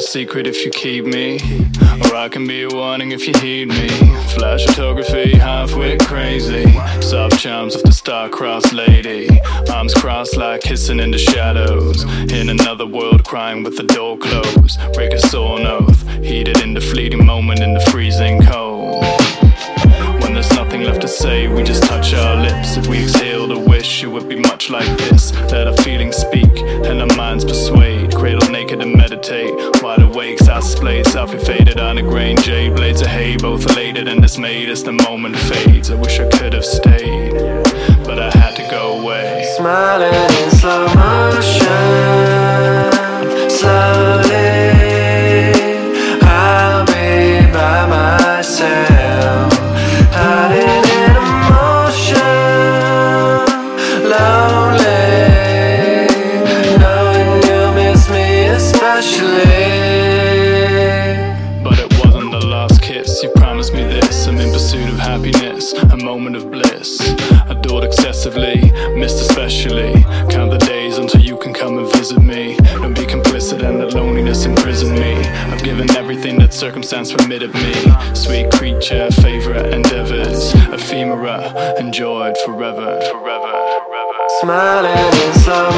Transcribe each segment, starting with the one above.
secret if you keep me. Or I can be a warning if you heed me. Flash photography, half wit crazy. Soft charms of the star-crossed lady. Arms crossed like kissing in the shadows. In another world, crying with the door closed. Break a sore oath, heated in the fleeting moment in the freezing like this. Let our feelings speak and our minds persuade. Cradle naked and meditate. Wide awake, south splayed, selfie faded on a grain jade. Blades of hay, both elated and dismayed as the moment fades. I wish I could have stayed, but I had to go away. Smiling especially. But it wasn't the last kiss. You promised me this. I'm in pursuit of happiness, a moment of bliss. Adored excessively, missed especially. Count the days until you can come and visit me. Don't be complicit and the loneliness imprison me. I've given everything that circumstance permitted me. Sweet creature, favorite endeavors, ephemera, enjoyed forever, forever, forever. Smiling in slow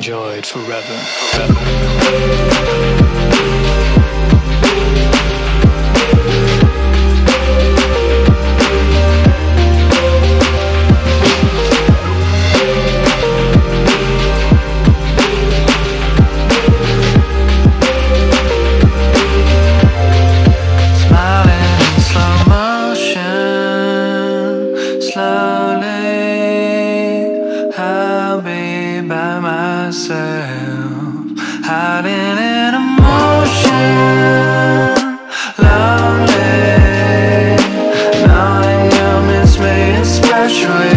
Enjoyed forever, forever. myself. Hiding in emotion. Lonely. Knowing you miss me especially.